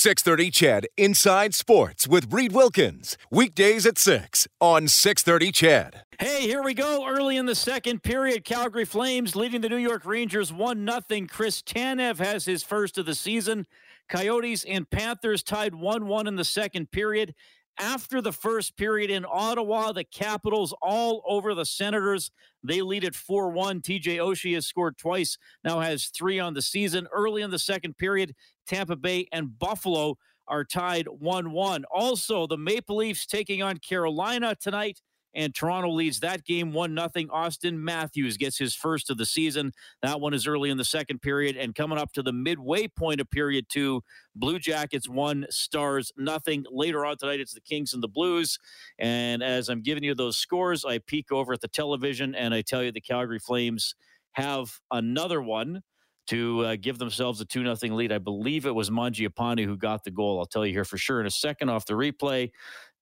630 CHED Inside Sports with Reid Wilkins. Weekdays at 6 on 630 CHED. Hey, here we go. Early in the second period, Calgary Flames leading the New York Rangers 1 0. Chris Tanev has his first of the season. Coyotes and Panthers tied 1 1 in the second period. After the first period in Ottawa, the Capitals all over the Senators. They lead at 4 1. TJ Oshie has scored twice, now has three on the season. Early in the second period, Tampa Bay and Buffalo are tied 1 1. Also, the Maple Leafs taking on Carolina tonight and Toronto leads that game 1 0. Auston Matthews gets his first of the season. That one is early in the second period. And coming up to the midway point of period two, Blue Jackets 1, Stars nothing. Later on tonight, it's the Kings and the Blues. And as I'm giving you those scores, I peek over at the television and I tell you the Calgary Flames have another one to uh, give themselves a 2 0 lead. I believe it was Mangiapane who got the goal. I'll tell you here for sure in a second off the replay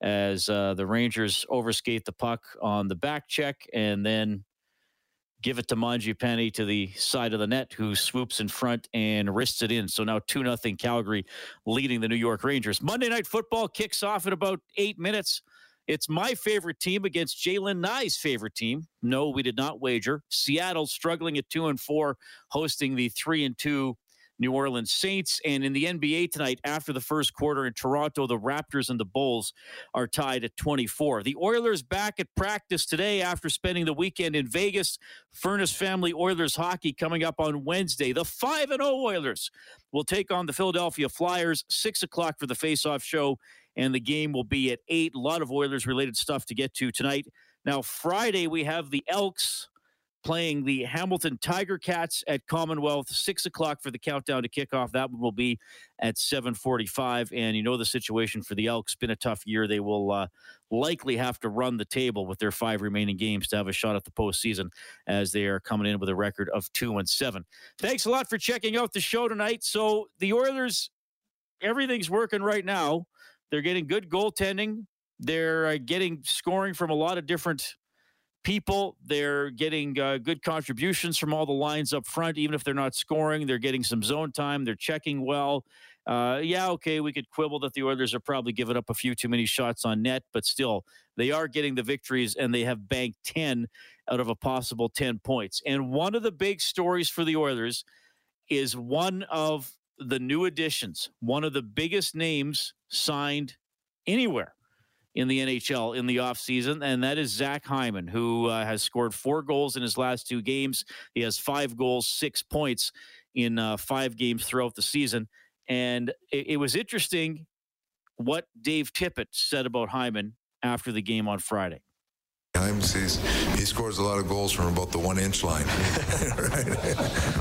as uh, the Rangers overskate the puck on the back check and then give it to Mangiapane to the side of the net, who swoops in front and wrists it in. So now 2 0 Calgary leading the New York Rangers. Monday Night Football kicks off in about eight minutes. It's my favorite team against Jalen Nye's favorite team. No, we did not wager. Seattle struggling at two and four, hosting the three and two New Orleans Saints. And in the NBA tonight, after the first quarter in Toronto, the Raptors and the Bulls are tied at 24. The Oilers back at practice today after spending the weekend in Vegas. Furnace Family Oilers hockey coming up on Wednesday. The 5 0 Oilers will take on the Philadelphia Flyers, 6 o'clock for the face-off show. And the game will be at 8. A lot of Oilers related stuff to get to tonight. Now, Friday, we have the Elks playing the Hamilton Tiger Cats at Commonwealth, six o'clock for the countdown to kickoff. That one will be at seven forty-five. And you know the situation for the Elks been a tough year. They will uh, likely have to run the table with their five remaining games to have a shot at the postseason, as they are coming in with a record of two and seven. Thanks a lot for checking out the show tonight. So the Oilers, everything's working right now. They're getting good goaltending. They're uh, getting scoring from a lot of different people. They're getting uh, good contributions from all the lines up front, even if they're not scoring. They're getting some zone time. They're checking well. Uh, yeah, okay, we could quibble that the Oilers are probably giving up a few too many shots on net, but still, they are getting the victories and they have banked 10 out of a possible 10 points. And one of the big stories for the Oilers is one of the new additions, one of the biggest names signed anywhere in the NHL in the offseason, and that is Zach Hyman, who uh, has scored four goals in his last two games. He has five goals, six points in uh, five games throughout the season. And it, it was interesting what Dave Tippett said about Hyman after the game on Friday. Times he's, he scores a lot of goals from about the one inch line, right?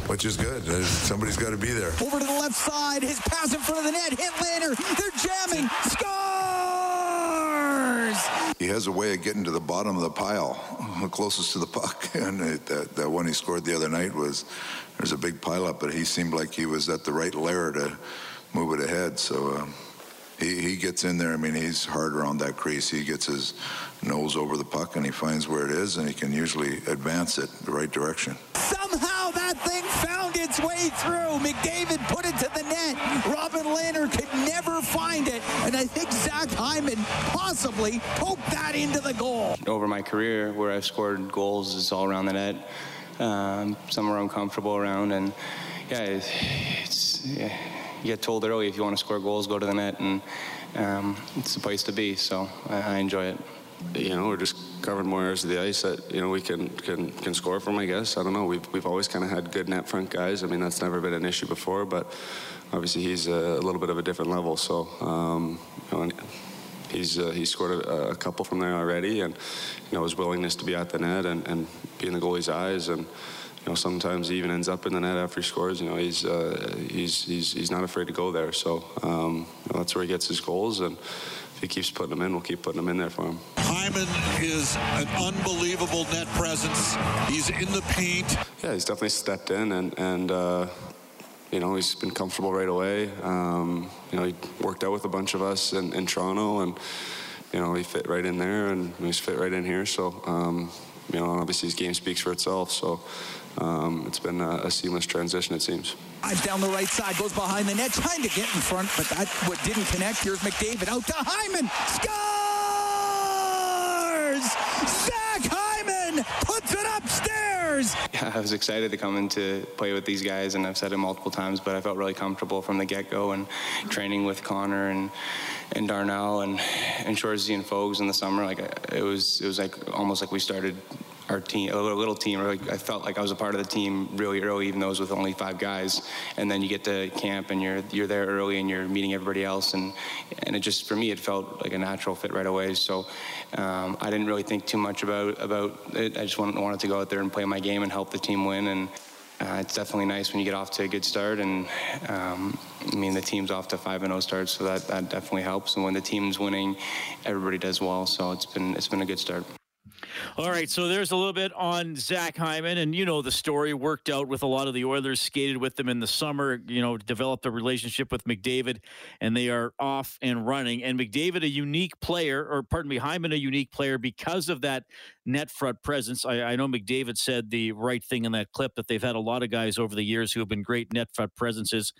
which is good. Somebody's got to be there. Over to the left side, his pass in front of the net, hit later. They're jamming, scores! He has a way of getting to the bottom of the pile, closest to the puck. And it, that, that one he scored the other night was there's a big pile up, but he seemed like he was at the right layer to move it ahead. So. Uh, he, he gets in there. I mean, he's hard around that crease. He gets his nose over the puck and he finds where it is, and he can usually advance it the right direction. Somehow that thing found its way through. McDavid put it to the net. Robin Lehner could never find it, and I think Zach Hyman possibly poked that into the goal. Over my career, where I've scored goals is all around the net. Um, somewhere I'm comfortable around, and yeah, it's. it's yeah you get told early if you want to score goals, go to the net, and um, it's the place to be. So I, I, enjoy it. You know, we're just covered more areas of the ice that you know we can can can score from. I guess I don't know. We've we've always kind of had good net front guys. I mean, that's never been an issue before, but obviously he's a, little bit of a different level. So um, you know, he's uh, he's scored a, a, couple from there already, and you know his willingness to be at the net and, and be in the goalie's eyes and you know, sometimes he even ends up in the net after he scores. You know, he's uh, he's he's he's not afraid to go there. So um, you know, that's where he gets his goals, and if he keeps putting them in, we'll keep putting them in there for him. Hyman is an unbelievable net presence. He's in the paint. Yeah, he's definitely stepped in, and and. Uh, you know, he's been comfortable right away. Um, you know, he worked out with a bunch of us in, in Toronto, and you know, he fit right in there, and he's fit right in here. So, um, you know, obviously his game speaks for itself. So, um, it's been a, a, seamless transition, it seems. Eyes down the right side, goes behind the net, trying to get in front, but that what didn't connect. Here's McDavid out to Hyman, scores! Zach Hyman puts it upstairs. Yeah, I was excited to come in to play with these guys, and I've said it multiple times, but I felt really comfortable from the get-go and training with Connor and and Darnell and and Shoresy and Fogs in the summer. Like it was it was like almost like we started our team, a little, team. Like I felt like I was a part of the team really early, even though it was with only five guys. And then you get to camp and you're you're there early and you're meeting everybody else, and and it just for me it felt like a natural fit right away. So um, I didn't really think too much about about it. I just wanted, wanted to go out there and play my game and help the team win. And uh, it's definitely nice when you get off to a good start. And um, I mean the team's off to five and zero oh start, so that that definitely helps. And when the team's winning, everybody does well. So it's been it's been a good start. All right, so there's a little bit on Zach Hyman, and you know the story worked out with a lot of the Oilers, skated with them in the summer, you know, developed a relationship with McDavid, and they are off and running. And McDavid, a unique player, or pardon me, Hyman, a unique player because of that net front presence. I, I know McDavid said the right thing in that clip that they've had a lot of guys over the years who have been great net front presences.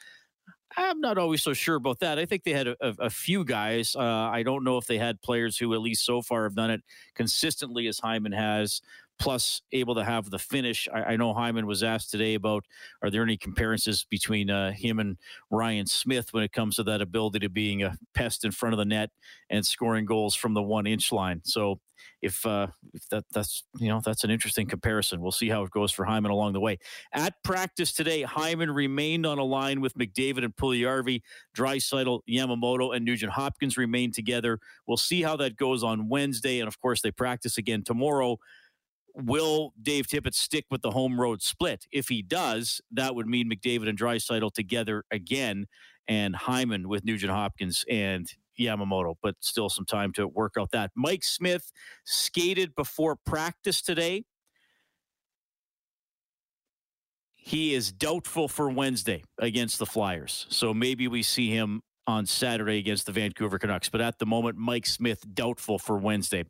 I'm not always so sure about that. I think they had a, a, a few guys. Uh, I don't know if they had players who, at least so far, have done it consistently as Hyman has plus able to have the finish. I, I, know Hyman was asked today about are there any comparisons between uh, him and Ryan Smyth when it comes to that ability to being a pest in front of the net and scoring goals from the one inch line. So if uh, if that that's you know that's an interesting comparison. We'll see how it goes for Hyman along the way. At practice today, Hyman remained on a line with McDavid and Puljujarvi, Draisaitl, Yamamoto, and Nugent Hopkins remained together. We'll see how that goes on Wednesday, and of course they practice again tomorrow will Dave Tippett stick with the home road split? If he does, that would mean McDavid and Draisaitl together again, and Hyman with Nugent Hopkins and Yamamoto, but still some time to work out that. Mike Smith skated before practice today. He is doubtful for Wednesday against the Flyers. So maybe we see him on Saturday against the Vancouver Canucks. But at the moment, Mike Smith doubtful for Wednesday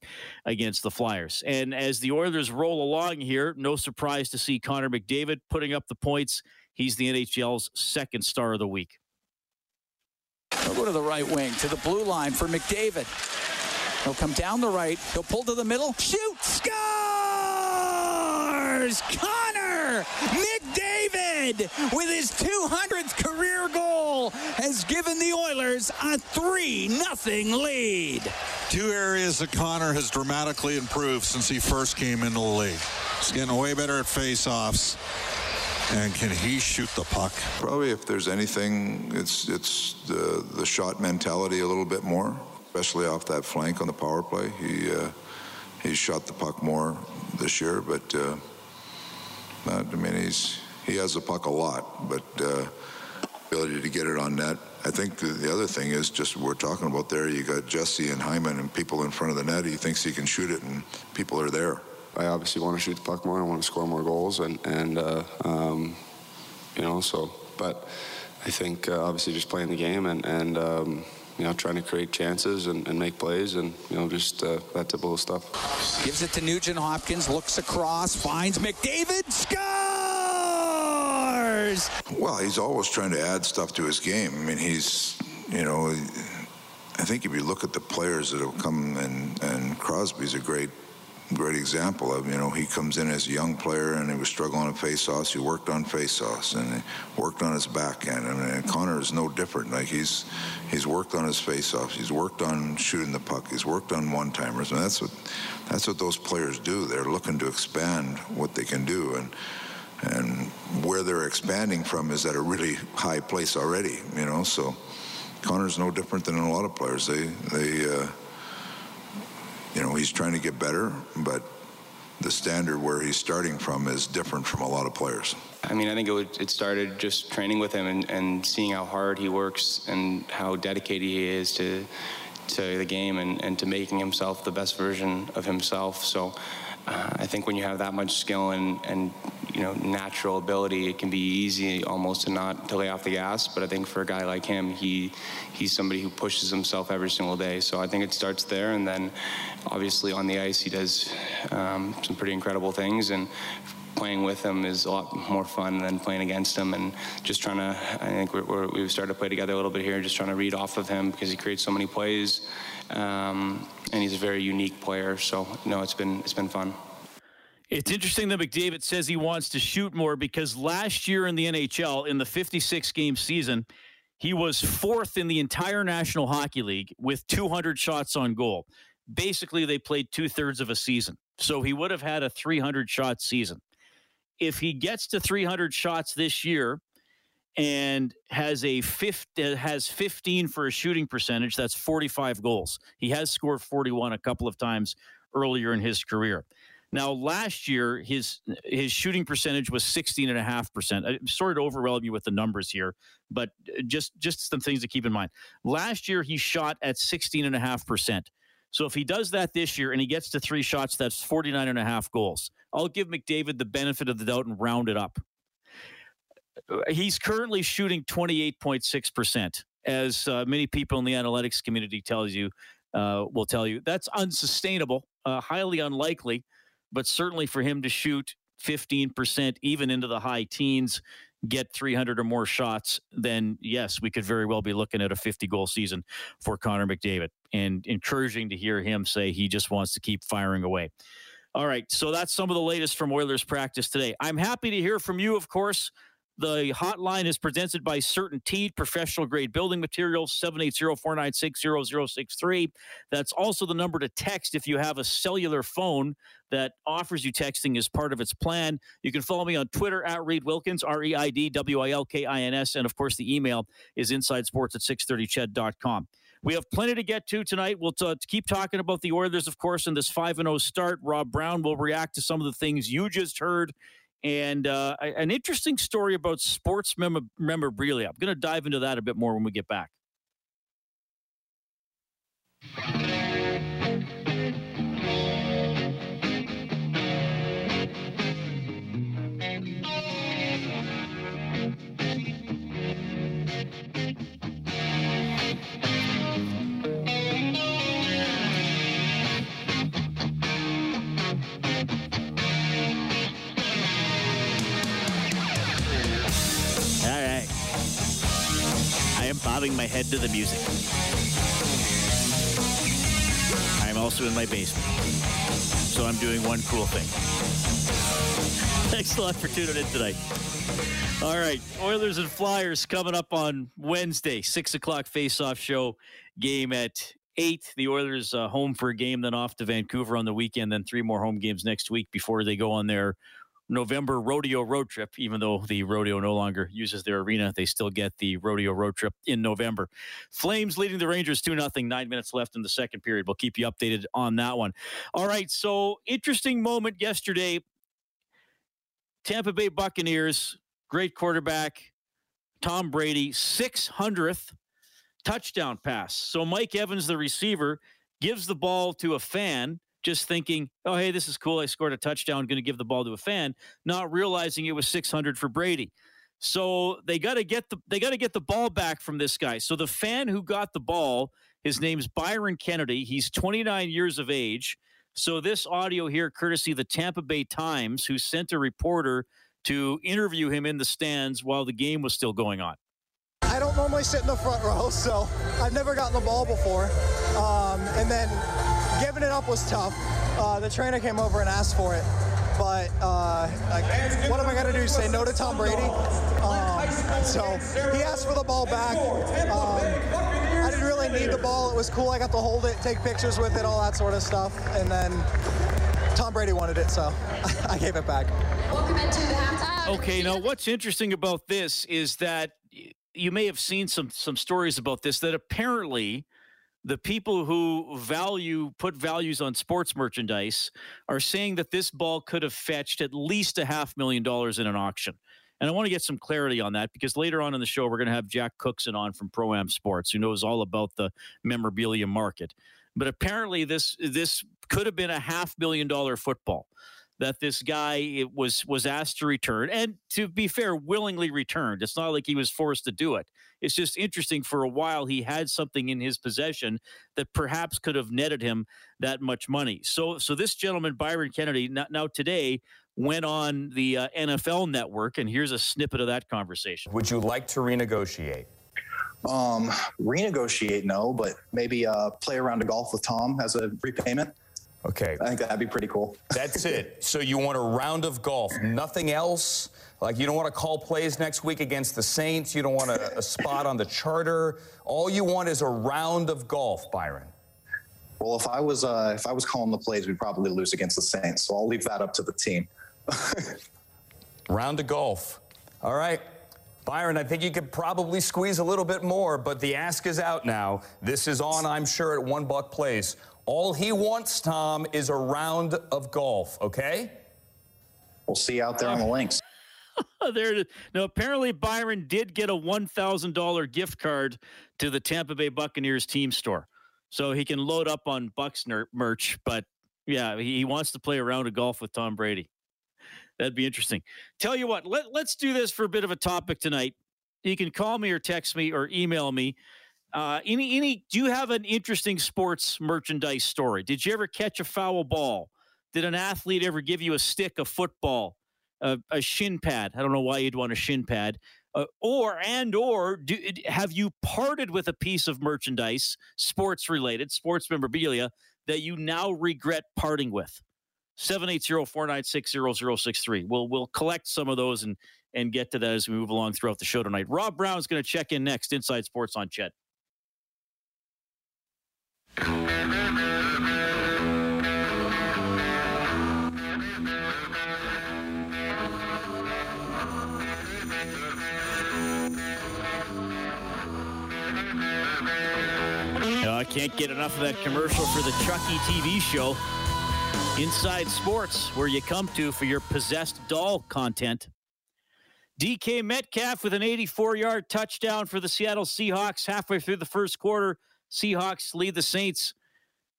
against the Flyers. And as the Oilers roll along here, no surprise to see Connor McDavid putting up the points. He's the NHL's second star of the week. He'll go to the right wing, to the blue line for McDavid. He'll come down the right. He'll pull to the middle. Shoot! Scores! Connor McDavid with his 200th career goal has given the Oilers a 3 0 lead. Two areas that Connor has dramatically improved since he first came into the league. He's getting way better at face-offs and can he shoot the puck? Probably, if there's anything, it's it's the the shot mentality a little bit more, especially off that flank on the power play. He uh, he shot the puck more this year, but uh, I mean he's he has the puck a lot, but uh, ability to get it on net. I think the, the other thing is just we're talking about there. You got Jesse and Hyman and people in front of the net. He thinks he can shoot it, and people are there. I obviously want to shoot the puck more. I want to score more goals, and and uh, um, you know so. But I think uh, obviously just playing the game and and um, you know trying to create chances and, and make plays and you know just uh, that typical stuff. Gives it to Nugent Hopkins. Looks across, finds McDavid, scores. Well, he's always trying to add stuff to his game. I mean, he's you know. I think if you look at the players that have come and, and Crosby's a great great example of, you know, he comes in as a young player and he was struggling on face-offs. He worked on face-offs and worked on his backhand. I mean, Connor is no different. Like he's he's worked on his face-offs. He's worked on shooting the puck. He's worked on one-timers. And that's what that's what those players do. They're looking to expand what they can do and and where they're expanding from is at a really high place already. You know, so Connor's no different than a lot of players. They they. Uh, you know, he's trying to get better, but the standard where he's starting from is different from a lot of players. I mean, I think it, would, it started just training with him and, and seeing how hard he works and how dedicated he is to to the game and, and to making himself the best version of himself. So uh, I think when you have that much skill and, and you know natural ability, it can be easy almost to not to lay off the gas. But I think for a guy like him, he he's somebody who pushes himself every single day. So I think it starts there, and then obviously on the ice he does um, some pretty incredible things. And playing with him is a lot more fun than playing against him. And just trying to, I think we're, we've started to play together a little bit here, just trying to read off of him because he creates so many plays, um, and he's a very unique player. So no, it's been it's been fun. It's interesting that McDavid says he wants to shoot more because last year in the NHL, in the 56 game season, he was fourth in the entire National Hockey League with 200 shots on goal. Basically, they played two thirds of a season. So he would have had a 300 shot season. If he gets to 300 shots this year and has a fifth, uh, has 15 for a shooting percentage, that's 45 goals. He has scored 41 a couple of times earlier in his career. Now, last year, his his shooting percentage was 16.5%. I'm sorry to overwhelm you with the numbers here, but uh, just, just some things to keep in mind. Last year, he shot at 16.5%. So if he does that this year and he gets to three shots, that's 49 and a half goals. I'll give McDavid the benefit of the doubt and round it up. He's currently shooting 28.6%, as uh, many people in the analytics community tells you, uh, will tell you. That's unsustainable, uh, highly unlikely but certainly for him to shoot 15%, even into the high teens, get 300 or more shots, then yes, we could very well be looking at a 50 goal season for Connor McDavid. And encouraging to hear him say he just wants to keep firing away. All right, so that's some of the latest from Oilers practice today. I'm happy to hear from you, of course. The hotline is presented by CertainTeed Professional Grade Building Materials, 780-496-0063. That's also the number to text if you have a cellular phone that offers you texting as part of its plan. You can follow me on Twitter at Reid Wilkins, R-E-I-D-W-I-L-K-I-N-S. And of course, the email is insidesports at 630ched.com. We have plenty to get to tonight. We'll t- keep talking about the Oilers, of course, in this 5 0 start. Rob Brown will react to some of the things you just heard and uh, an interesting story about sports mem- memorabilia. I'm going to dive into that a bit more when we get back. Bobbing my head to the music. I'm also in my basement, so I'm doing one cool thing. Thanks a lot for tuning in tonight. All right, Oilers and Flyers coming up on Wednesday, six o'clock face-off show game at eight. The Oilers uh, home for a game, then off to Vancouver on the weekend, then three more home games next week before they go on their November rodeo road trip. Even though the rodeo no longer uses their arena, they still get the rodeo road trip in November. Flames leading the Rangers 2 0. Nine minutes left in the second period. We'll keep you updated on that one. All right. So, interesting moment yesterday. Tampa Bay Buccaneers, great quarterback, Tom Brady, 600th touchdown pass. So, Mike Evans, the receiver, gives the ball to a fan just thinking, oh, hey, this is cool. I scored a touchdown, going to give the ball to a fan, not realizing it was 600 for Brady. So they got to get the they got to get the ball back from this guy. So the fan who got the ball, his name's Byron Kennedy. He's 29 years of age. So this audio here, courtesy the Tampa Bay Times, who sent a reporter to interview him in the stands while the game was still going on. I don't normally sit in the front row, so I've never gotten the ball before. Um, and then giving it up was tough. Uh, the trainer came over and asked for it. But uh, like, what am I going to do? Say no to Tom Brady? Um, so he asked for the ball back. Um, I didn't really need the ball. It was cool. I got to hold it, take pictures with it, all that sort of stuff. And then Tom Brady wanted it, so I gave it back. Welcome into the halftime. Okay, now what's interesting about this is that you may have seen some some stories about this that apparently the people who value put values on sports merchandise are saying that this ball could have fetched at least a half million dollars in an auction. And I want to get some clarity on that because later on in the show we're going to have Jack Cookson on from Pro Am Sports who knows all about the memorabilia market. But apparently this this could have been a half million dollar football. That this guy was was asked to return, and to be fair, willingly returned. It's not like he was forced to do it. It's just interesting. For a while, he had something in his possession that perhaps could have netted him that much money. So, so this gentleman, Byron Kennedy, now, now today went on the uh, NFL Network, and here's a snippet of that conversation. Would you like to renegotiate? Um, renegotiate, no, but maybe uh, play around a golf with Tom as a repayment. Okay. I think that'd be pretty cool. That's it. So you want a round of golf, nothing else? Like you don't want to call plays next week against the Saints. You don't want a, a spot on the charter. All you want is a round of golf, Byron. Well, if I was uh, if I was calling the plays, we'd probably lose against the Saints. So I'll leave that up to the team. round of golf. All right. Byron, I think you could probably squeeze a little bit more, but the ask is out now. This is on, I'm sure, at one buck place. All he wants, Tom, is a round of golf, okay? We'll see you out there on the links. there it is. now apparently Byron did get a $1,000 gift card to the Tampa Bay Buccaneers team store. So he can load up on Bucs merch, but yeah, he wants to play a round of golf with Tom Brady. That'd be interesting. Tell you what, let, let's do this for a bit of a topic tonight. You can call me or text me or email me. Uh, any any do you have an interesting sports merchandise story? Did you ever catch a foul ball? Did an athlete ever give you a stick, a football, a, a shin pad? I don't know why you'd want a shin pad. Uh, or and or do, have you parted with a piece of merchandise, sports related, sports memorabilia that you now regret parting with? 780-496-0063. We'll we'll collect some of those and and get to that as we move along throughout the show tonight. Rob Brown is going to check in next inside sports on CHED. I can't get enough of that commercial for the Chucky TV show. Inside Sports, where you come to for your possessed doll content. DK Metcalf with an 84 yard touchdown for the Seattle Seahawks halfway through the first quarter. Seahawks lead the Saints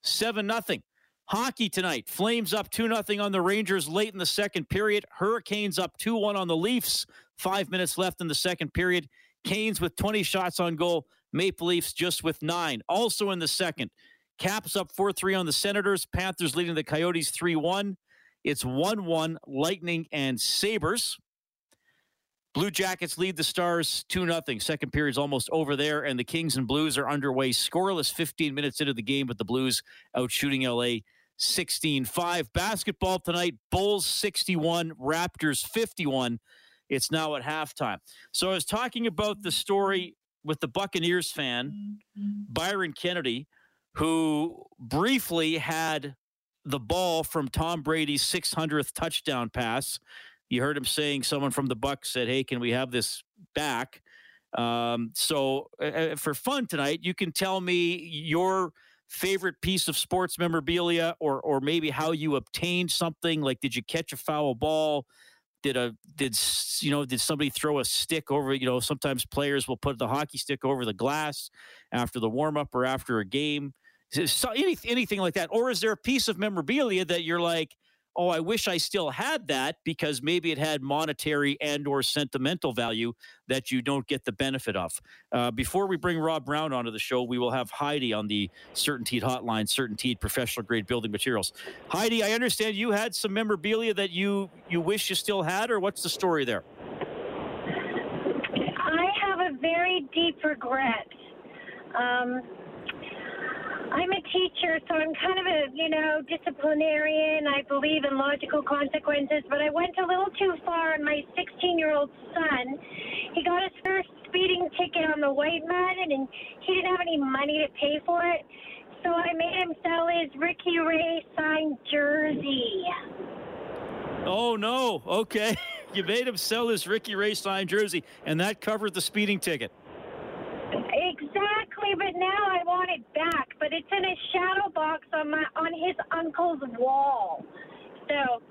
7 0. Hockey tonight. Flames up 2 0 on the Rangers late in the second period. Hurricanes up 2 1 on the Leafs. Five minutes left in the second period. Canes with 20 shots on goal. Maple Leafs just with nine. Also in the second, Caps up 4 3 on the Senators. Panthers leading the Coyotes 3 1. It's 1 1 Lightning and Sabres. Blue Jackets lead the Stars 2 0. Second period's almost over there, and the Kings and Blues are underway scoreless 15 minutes into the game, but the Blues out shooting LA 16 5. Basketball tonight Bulls 61, Raptors 51. It's now at halftime. So I was talking about the story with the Buccaneers fan, Byron Kennedy, who briefly had the ball from Tom Brady's 600th touchdown pass. You heard him saying someone from the Bucs said, "Hey, can we have this back?" Um, so, uh, for fun tonight, you can tell me your favorite piece of sports memorabilia, or or maybe how you obtained something. Like, did you catch a foul ball? did a did you know did somebody throw a stick over you know sometimes players will put the hockey stick over the glass after the warm up or after a game so anything like that or is there a piece of memorabilia that you're like oh, I wish I still had that because maybe it had monetary and or sentimental value that you don't get the benefit of. Uh, before we bring Rob Brown onto the show, we will have Heidi on the CertainTeed hotline, CertainTeed professional grade building materials. Heidi, I understand you had some memorabilia that you you wish you still had, or what's the story there? I have a very deep regret. Um, I'm a teacher, so I'm kind of a, you know, disciplinarian. I believe in logical consequences, but I went a little too far on my 16 year old son. He got his first speeding ticket on the white mountain, and he didn't have any money to pay for it. So I made him sell his Ricky Ray signed jersey. Oh, no. Okay. You made him sell his Ricky Ray signed jersey, and that covered the speeding ticket. Exactly, but now I want it back. But it's in a shadow box on my on his uncle's wall. So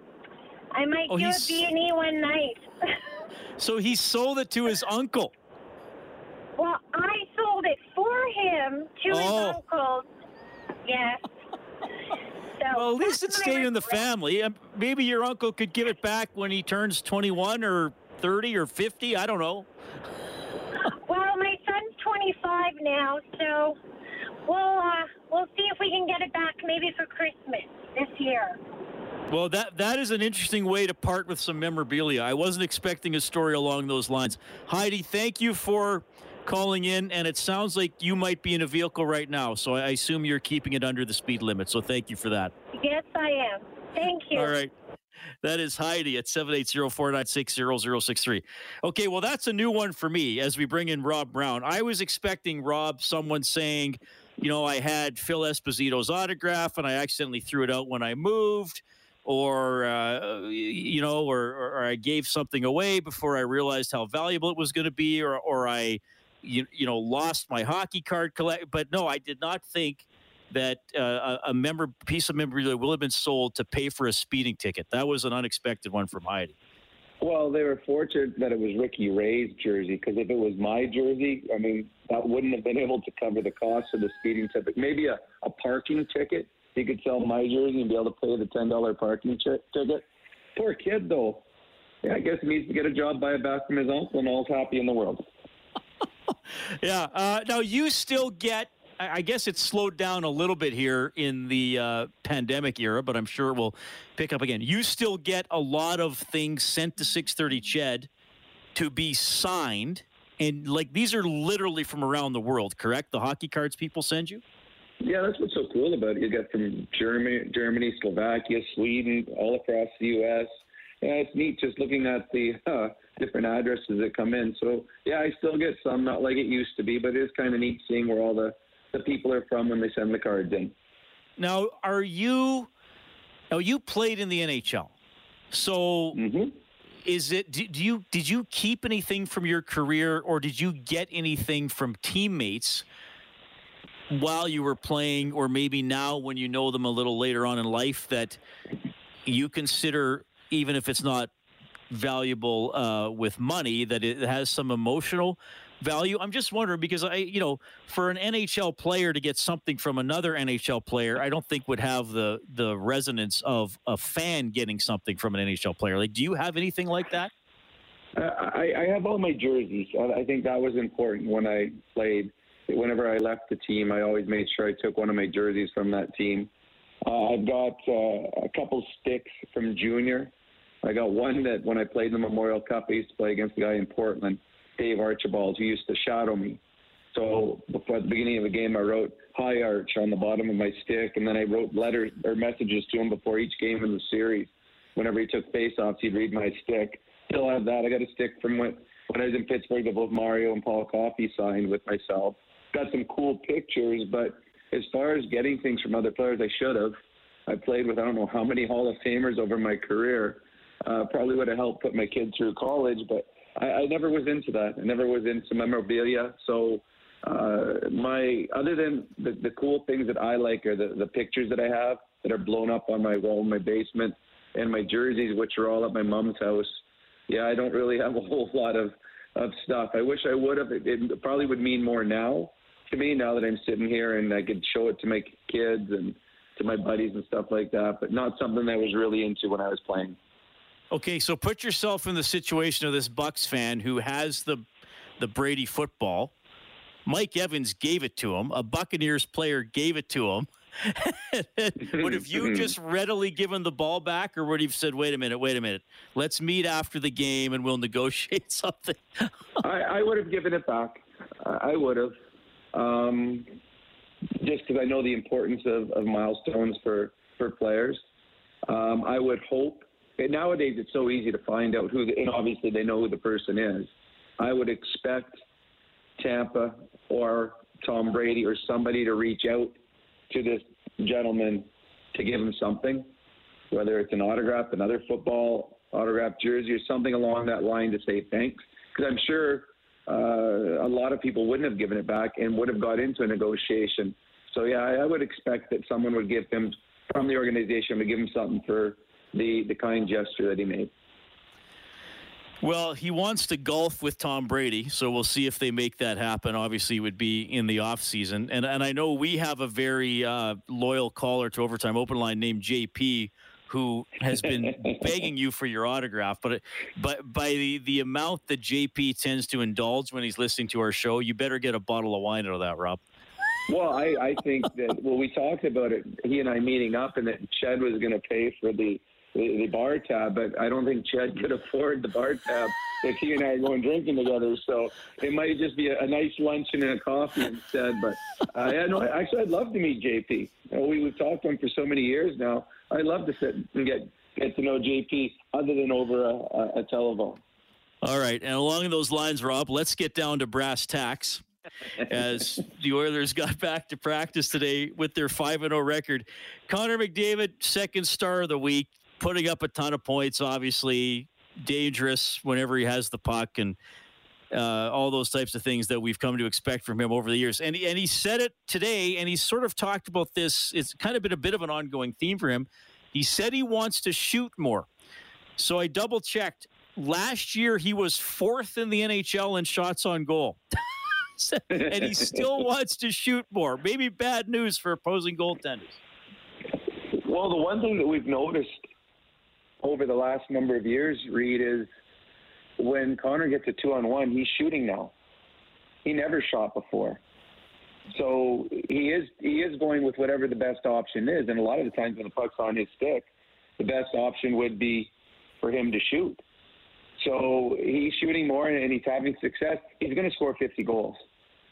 I might oh, do a B and E one night. so he sold it to his uncle. Well, I sold it for him to oh. his uncle. Yes. So Well, at least it stayed in the family. Maybe your uncle could give it back when he turns 21 or 30 or 50. I don't know. Well, my son's 25 now, so we'll uh, we'll see if we can get it back maybe for Christmas this year. Well, that that is an interesting way to part with some memorabilia. I wasn't expecting a story along those lines. Heidi, thank you for calling in, and it sounds like you might be in a vehicle right now, so I assume you're keeping it under the speed limit. So thank you for that. Yes, I am. Thank you. All right. That is Heidi at 780-496-0063. Okay, well, that's a new one for me as we bring in Rob Brown. I was expecting Rob, someone saying, you know, I had Phil Esposito's autograph and I accidentally threw it out when I moved, or, uh, you know, or, or, I gave something away before I realized how valuable it was going to be, or, or I, you, you know, lost my hockey card collect. But no, I did not think that uh, a a member piece of memorabilia will have been sold to pay for a speeding ticket. That was an unexpected one from Heidi. Well, they were fortunate that it was Ricky Ray's jersey because if it was my jersey, I mean, that wouldn't have been able to cover the cost of the speeding ticket. Maybe a, a parking ticket. He could sell my jersey and be able to pay the ten dollar parking ch- ticket. Poor kid, though. Yeah, I guess he needs to get a job, buy it back from his uncle, and all's happy in the world. Yeah. Uh, now you still get. I guess it's slowed down a little bit here in the uh, pandemic era, but I'm sure it will pick up again. You still get a lot of things sent to 630 Ched to be signed, and like these are literally from around the world, correct? The hockey cards people send you. Yeah, that's what's so cool about it. You get from Germany, Germany, Slovakia, Sweden, all across the U.S. Yeah, it's neat just looking at the uh, different addresses that come in. So yeah, I still get some, not like it used to be, but it is kind of neat seeing where all the the people are from when they send the cards in. Now, are you? Now you played in the NHL, so is it? Do, do you did you keep anything from your career, or did you get anything from teammates while you were playing, or maybe now when you know them a little later on in life that you consider, even if it's not valuable uh, with money, that it has some emotional value. I'm just wondering because I, you know, for an NHL player to get something from another NHL player, I don't think would have the the resonance of a fan getting something from an NHL player. Like, do you have anything like that? Uh, I, I have all my jerseys. I think that was important when I played. Whenever I left the team, I always made sure I took one of my jerseys from that team. Uh, I've got uh, a couple sticks from junior. I got one that when I played in the Memorial Cup, I used to play against the guy in Portland, Dave Archibald, who used to shadow me. So before at the beginning of the game, I wrote "Hi Arch" on the bottom of my stick, and then I wrote letters or messages to him before each game in the series. Whenever he took faceoffs, he'd read my stick. Still have that. I got a stick from when when I was in Pittsburgh that both Mario and Paul Coffey signed with myself. Got some cool pictures, but as far as getting things from other players, I should have. I played with I don't know how many Hall of Famers over my career. Uh, probably would have helped put my kid through college, but I, I never was into that. I never was into memorabilia. So uh, my other than the, the cool things that I like are the, the pictures that I have that are blown up on my wall in my basement, and my jerseys, which are all at my mom's house. Yeah, I don't really have a whole lot of of stuff. I wish I would have. It, it probably would mean more now to me now that I'm sitting here and I could show it to my kids and to my buddies and stuff like that. But not something I was really into when I was playing. Okay, so put yourself in the situation of this Bucs fan who has the the Brady football. Mike Evans gave it to him. A Buccaneers player gave it to him. would have you just readily given the ball back, or would you have said, "Wait a minute, wait a minute, let's meet after the game and we'll negotiate something"? I, I would have given it back. I would have, um, just because I know the importance of, of milestones for for players. Um, I would hope. Nowadays, it's so easy to find out who, the, and obviously they know who the person is. I would expect Tampa or Tom Brady or somebody to reach out to this gentleman to give him something, whether it's an autograph, another football autograph jersey, or something along that line to say thanks. Because I'm sure uh, a lot of people wouldn't have given it back and would have got into a negotiation. So yeah, I, I would expect that someone would give him from the organization would give him something for the the kind gesture that he made. Well, he wants to golf with Tom Brady, so we'll see if they make that happen. Obviously, it would be in the off season, and and I know we have a very uh, loyal caller to Overtime Open Line named JP, who has been begging you for your autograph. But but by the the amount that JP tends to indulge when he's listening to our show, you better get a bottle of wine out of that, Rob. Well, I, I think that well, we talked about it. He and I meeting up, and that Ched was going to pay for the the, the bar tab, but I don't think Ched could afford the bar tab if he and I are going drinking together. So it might just be a, a nice luncheon and a coffee instead. But uh, yeah, no, actually, I'd love to meet JP. You know, we, we've talked to him for so many years now. I'd love to sit and get get to know JP other than over a, a, a telephone. All right, and along those lines, Rob, let's get down to brass tacks. as the Oilers got back to practice today with their 5 0 record. Connor McDavid, second star of the week, putting up a ton of points, obviously dangerous whenever he has the puck and uh, all those types of things that we've come to expect from him over the years. And he, and he said it today, and he's sort of talked about this. It's kind of been a bit of an ongoing theme for him. He said he wants to shoot more. So I double checked. Last year, he was fourth in the NHL in shots on goal. and he still wants to shoot more. Maybe bad news for opposing goaltenders. Well, the one thing that we've noticed over the last number of years, Reid, is when Connor gets a two on one, he's shooting now. He never shot before. So he is he is going with whatever the best option is, and a lot of the times when the puck's on his stick, the best option would be for him to shoot. So he's shooting more and he's having success. He's going to score 50 goals.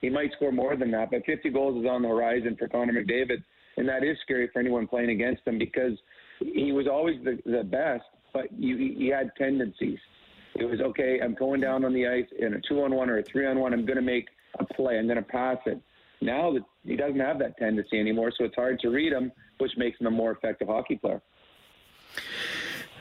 He might score more than that, but 50 goals is on the horizon for Connor McDavid, and that is scary for anyone playing against him because he was always the, the best, but you, he had tendencies. It was okay. I'm going down on the ice in a two on one or a three on one. I'm going to make a play. I'm going to pass it. Now that he doesn't have that tendency anymore, so it's hard to read him, which makes him a more effective hockey player.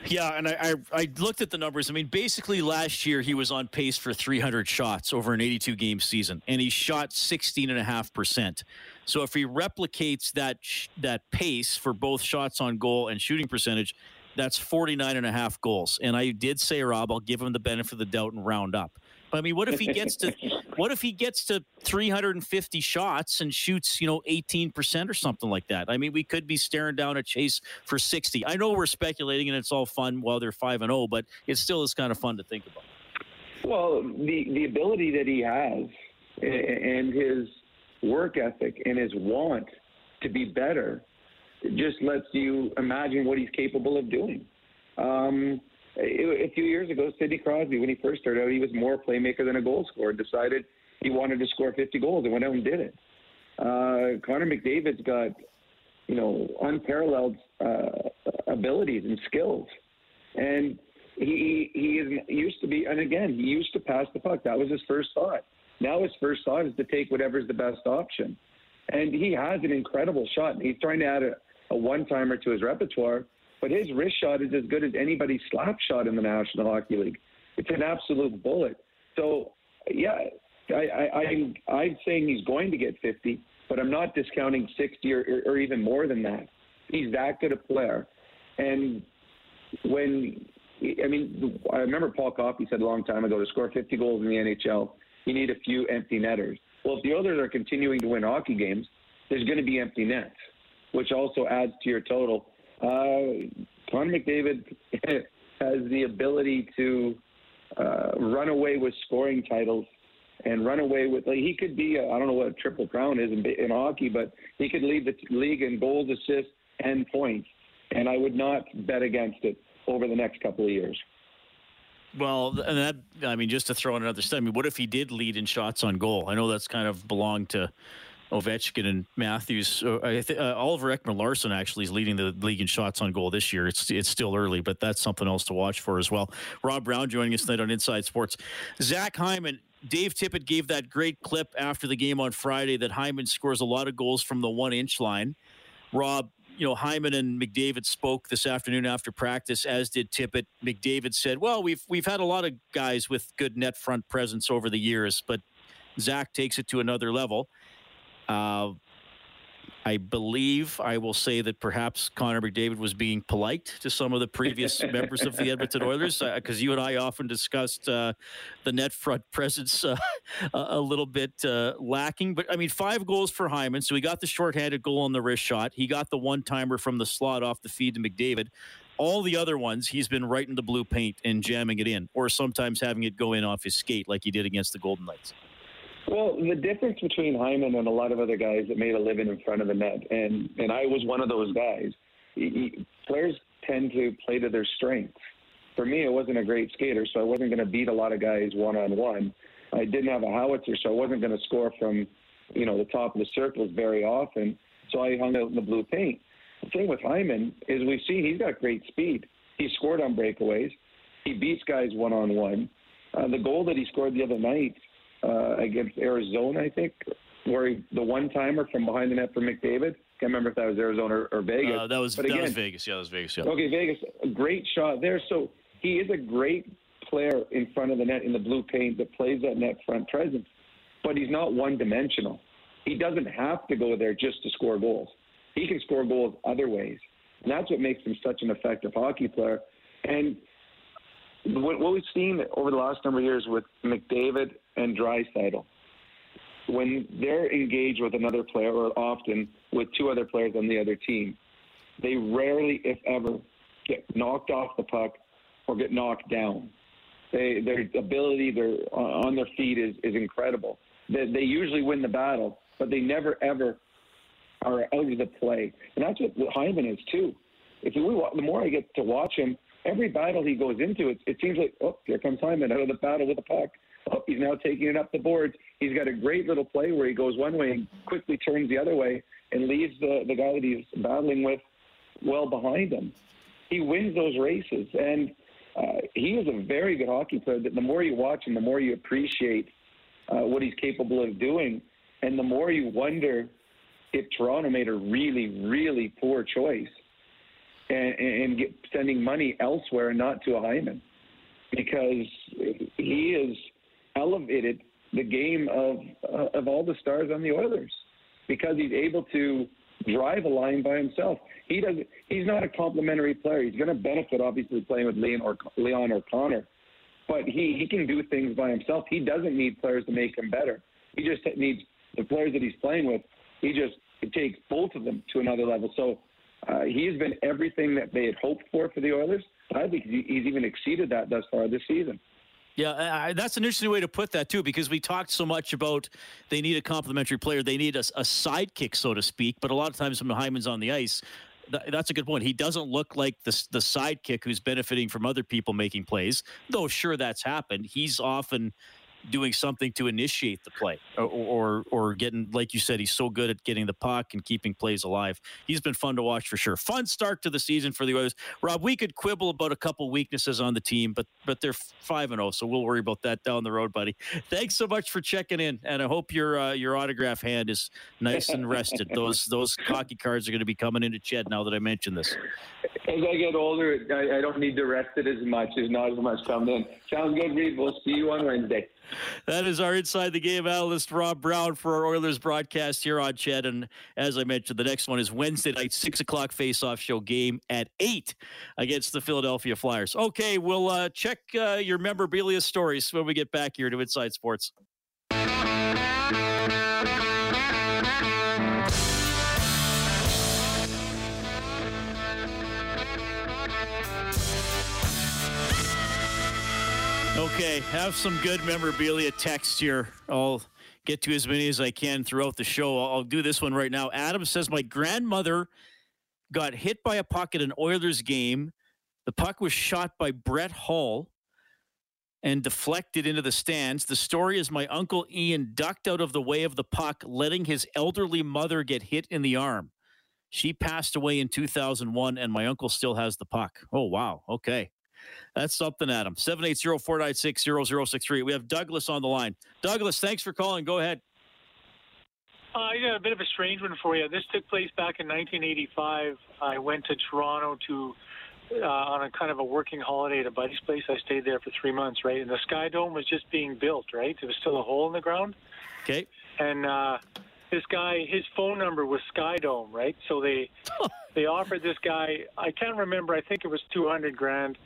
Yeah, and I, I, I looked at the numbers. I mean, basically last year he was on pace for 300 shots over an 82 game season, and he shot 16 and a half percent. So if he replicates that that pace for both shots on goal and shooting percentage, that's 49 and a half goals. And I did say, Rob, I'll give him the benefit of the doubt and round up. I mean, what if he gets to what if he gets to 350 shots and shoots, you know, 18% or something like that? I mean, we could be staring down a chase for 60. I know we're speculating and it's all fun while they're 5 and 0, but it still is kind of fun to think about. Well, the the ability that he has and his work ethic and his want to be better just lets you imagine what he's capable of doing. Um, a few years ago, Sidney Crosby, when he first started out, he was more a playmaker than a goal scorer. Decided he wanted to score 50 goals and went out and did it. Uh, Connor McDavid's got, you know, unparalleled uh, abilities and skills, and he he is used to be. And again, he used to pass the puck. That was his first thought. Now his first thought is to take whatever's the best option, and he has an incredible shot. He's trying to add a, a one timer to his repertoire but his wrist shot is as good as anybody's slap shot in the National Hockey League. It's an absolute bullet. So, yeah, I, I, I'm, I'm saying he's going to get 50, but I'm not discounting 60 or, or, even more than that. He's that good a player. And when, I mean, I remember Paul Coffey said a long time ago to score 50 goals in the NHL, you need a few empty netters. Well, if the others are continuing to win hockey games, there's going to be empty nets, which also adds to your total uh, Connor McDavid has the ability to uh, run away with scoring titles and run away with. Like, he could be. I don't know what a triple crown is in, in hockey, but he could lead the league in goals, assists, and points. And I would not bet against it over the next couple of years. Well, and that I mean, just to throw in another step. I mean, what if he did lead in shots on goal? I know that's kind of belonged to Ovechkin and Matthews. Uh, th- uh, Oliver Ekman-Larsson actually is leading the league in shots on goal this year. It's it's still early, but that's something else to watch for as well. Rob Brown joining us tonight on Inside Sports. Zach Hyman, Dave Tippett gave that great clip after the game on Friday that Hyman scores a lot of goals from the one inch line. Rob, you know, Hyman and McDavid spoke this afternoon after practice, as did Tippett. McDavid said, "Well, we've we've had a lot of guys with good net front presence over the years, but Zach takes it to another level." Uh, I believe I will say that perhaps Connor McDavid was being polite to some of the previous members of the Edmonton Oilers because uh, you and I often discussed uh, the net front presence uh, a little bit uh, lacking. But I mean, five goals for Hyman. So he got the shorthanded goal on the wrist shot. He got the one timer from the slot off the feed to McDavid. All the other ones, he's been right in the blue paint and jamming it in, or sometimes having it go in off his skate like he did against the Golden Knights. Well, the difference between Hyman and a lot of other guys that made a living in front of the net, and and I was one of those guys. Players tend to play to their strengths. For me, I wasn't a great skater, so I wasn't going to beat a lot of guys one on one. I didn't have a howitzer, so I wasn't going to score from, you know, the top of the circles very often. So I hung out in the blue paint. The thing with Hyman is we see he's got great speed. He scored on breakaways. He beats guys one on one. The goal that he scored the other night uh, against Arizona, I think, where he, the one timer from behind the net for McDavid. Can't remember if that was Arizona or, or Vegas. Uh, that was but that again, was Vegas. Yeah, that was Vegas. Yeah. Okay, Vegas. A great shot there. So he is a great player in front of the net in the blue paint that plays that net front presence, but he's not one dimensional. He doesn't have to go there just to score goals. He can score goals other ways. And that's what makes him such an effective hockey player. And what, what we've seen over the last number of years with McDavid and Draisaitl, when they're engaged with another player, or often with two other players on the other team, they rarely, if ever, get knocked off the puck or get knocked down. They, their ability, their on their feet is, is incredible. They, they usually win the battle, but they never ever are out of the play, and that's what Hyman is too. If we, the more I get to watch him, every battle he goes into, it, it seems like, oh, here comes Hyman out of the battle with the puck. Oh, he's now taking it up the boards. He's got a great little play where he goes one way and quickly turns the other way and leaves the, the guy that he's battling with well behind him. He wins those races. And uh, he is a very good hockey player that the more you watch him, the more you appreciate uh, what he's capable of doing. And the more you wonder if Toronto made a really, really poor choice and, and get, sending money elsewhere and not to a Hyman because he has elevated the game of uh, of all the stars on the Oilers because he's able to drive a line by himself. He doesn't. He's not a complimentary player. He's going to benefit obviously playing with Leon or Leon or Connor, but he he can do things by himself. He doesn't need players to make him better. He just needs the players that he's playing with. He just takes both of them to another level. So uh, he's been everything that they had hoped for for the Oilers. I think he's even exceeded that thus far this season. Yeah, I, that's an interesting way to put that too, because we talked so much about they need a complementary player, they need a, a sidekick, so to speak. But a lot of times when Hyman's on the ice, th- that's a good point. He doesn't look like the the sidekick who's benefiting from other people making plays. Though sure that's happened, he's often doing something to initiate the play or, or, or getting like you said he's so good at getting the puck and keeping plays alive he's been fun to watch for sure fun start to the season for the oilers rob we could quibble about a couple weaknesses on the team but but they're 5 and 0 so we'll worry about that down the road buddy thanks so much for checking in and i hope your uh, your autograph hand is nice and rested those those hockey cards are going to be coming into CHED now that i mentioned this as I get older, I, I don't need to rest it as much. There's not as much coming in. Sounds good, Reid. We'll see you on Wednesday. That is our Inside the Game analyst, Rob Brown, for our Oilers broadcast here on CHED. And as I mentioned, the next one is Wednesday night, 6 o'clock face-off show game at 8 against the Philadelphia Flyers. Okay, we'll uh, check uh, your memorabilia stories when we get back here to Inside Sports. Okay, have some good memorabilia text here. I'll get to as many as I can throughout the show. I'll do this one right now. Adam says, My grandmother got hit by a puck at an Oilers game. The puck was shot by Brett Hull and deflected into the stands. The story is my uncle Ian ducked out of the way of the puck, letting his elderly mother get hit in the arm. She passed away in 2001, and my uncle still has the puck. Oh, wow. Okay. That's something, Adam. 780 496 0063. We have Douglas on the line. Douglas, thanks for calling. Go ahead. Uh, I got a bit of a strange one for you. This took place back in 1985. I went to Toronto to uh, on a kind of a working holiday at a buddy's place. I stayed there for three months, right? And the Sky Dome was just being built, right? There was still a hole in the ground. Okay. And uh, this guy, his phone number was Skydome, right? So they they offered this guy. I can't remember. I think it was two hundred grand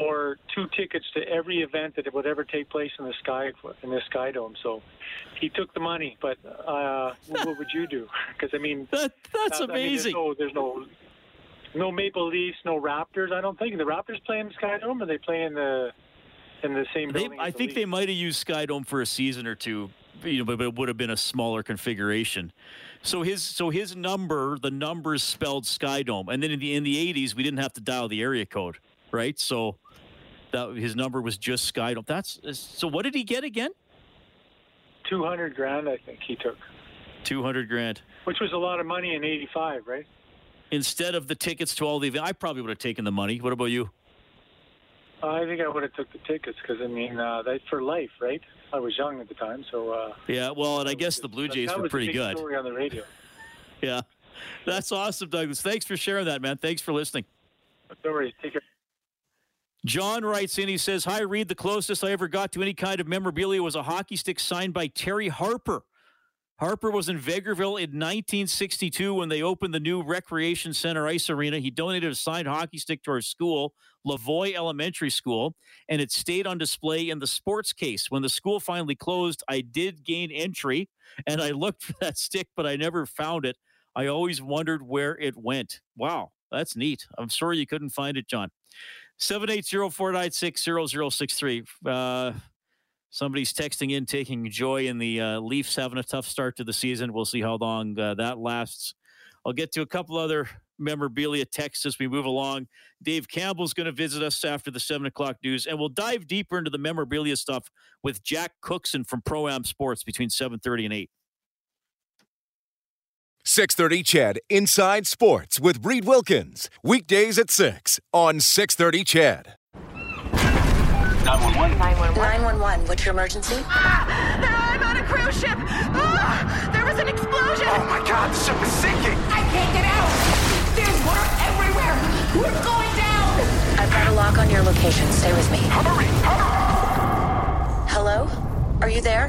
or two tickets to every event that would ever take place in the sky in the Skydome. So he took the money. But uh, what would you do? Because I mean, that, that's I mean, amazing. there's, no, there's no no Maple Leafs, no Raptors. I don't think the Raptors play in the Skydome, or they play in the in the same They. I the think Leafs? they might have used Skydome for a season or two, you know, but, it would have been a smaller configuration. So his so his number, the numbers spelled Skydome, and then in the in the eighties, we didn't have to dial the area code, right? So that his number was just Skydome. That's so. What did he get again? two hundred grand. I think he took, Two hundred grand which was a lot of money in '85, right? instead of the tickets to all the events. I probably would have taken the money. What about you? I think I would have took the tickets because I mean uh, that's for life, right? I was young at the time, so uh, Yeah, well, and I guess the Blue Jays were pretty good. Story on the radio. Yeah, that's awesome, Douglas. Thanks for sharing that, man. Thanks for listening. No worries. Take care. John writes in, he says, Hi, Reid. The closest I ever got to any kind of memorabilia was a hockey stick signed by Terry Harper. Harper was in Vegreville in 1962 when they opened the new Recreation Center Ice Arena. He donated a signed hockey stick to our school, Lavoy Elementary School, and it stayed on display in the sports case. When the school finally closed, I did gain entry and I looked for that stick, but I never found it. I always wondered where it went. Wow, that's neat. I'm sorry you couldn't find it, John. 780-496-0063. Uh, somebody's texting in, taking joy in the uh, Leafs having a tough start to the season. We'll see how long uh, that lasts. I'll get to a couple other memorabilia texts as we move along. Dave Campbell's going to visit us after the 7 o'clock news, and we'll dive deeper into the memorabilia stuff with Jack Cookson from Pro Am Sports between 7.30 and 8. 630 CHED Inside Sports with Reid Wilkins. Weekdays at 6 on 630 CHED. 911. 911. What's your emergency? I'm on a cruise ship. Ah, there was an explosion. Oh my God, the ship is sinking. I can't get out. There's water everywhere. We're going down. I've got a lock on your location. Stay with me. Hurry, hurry. Hello? Are you there?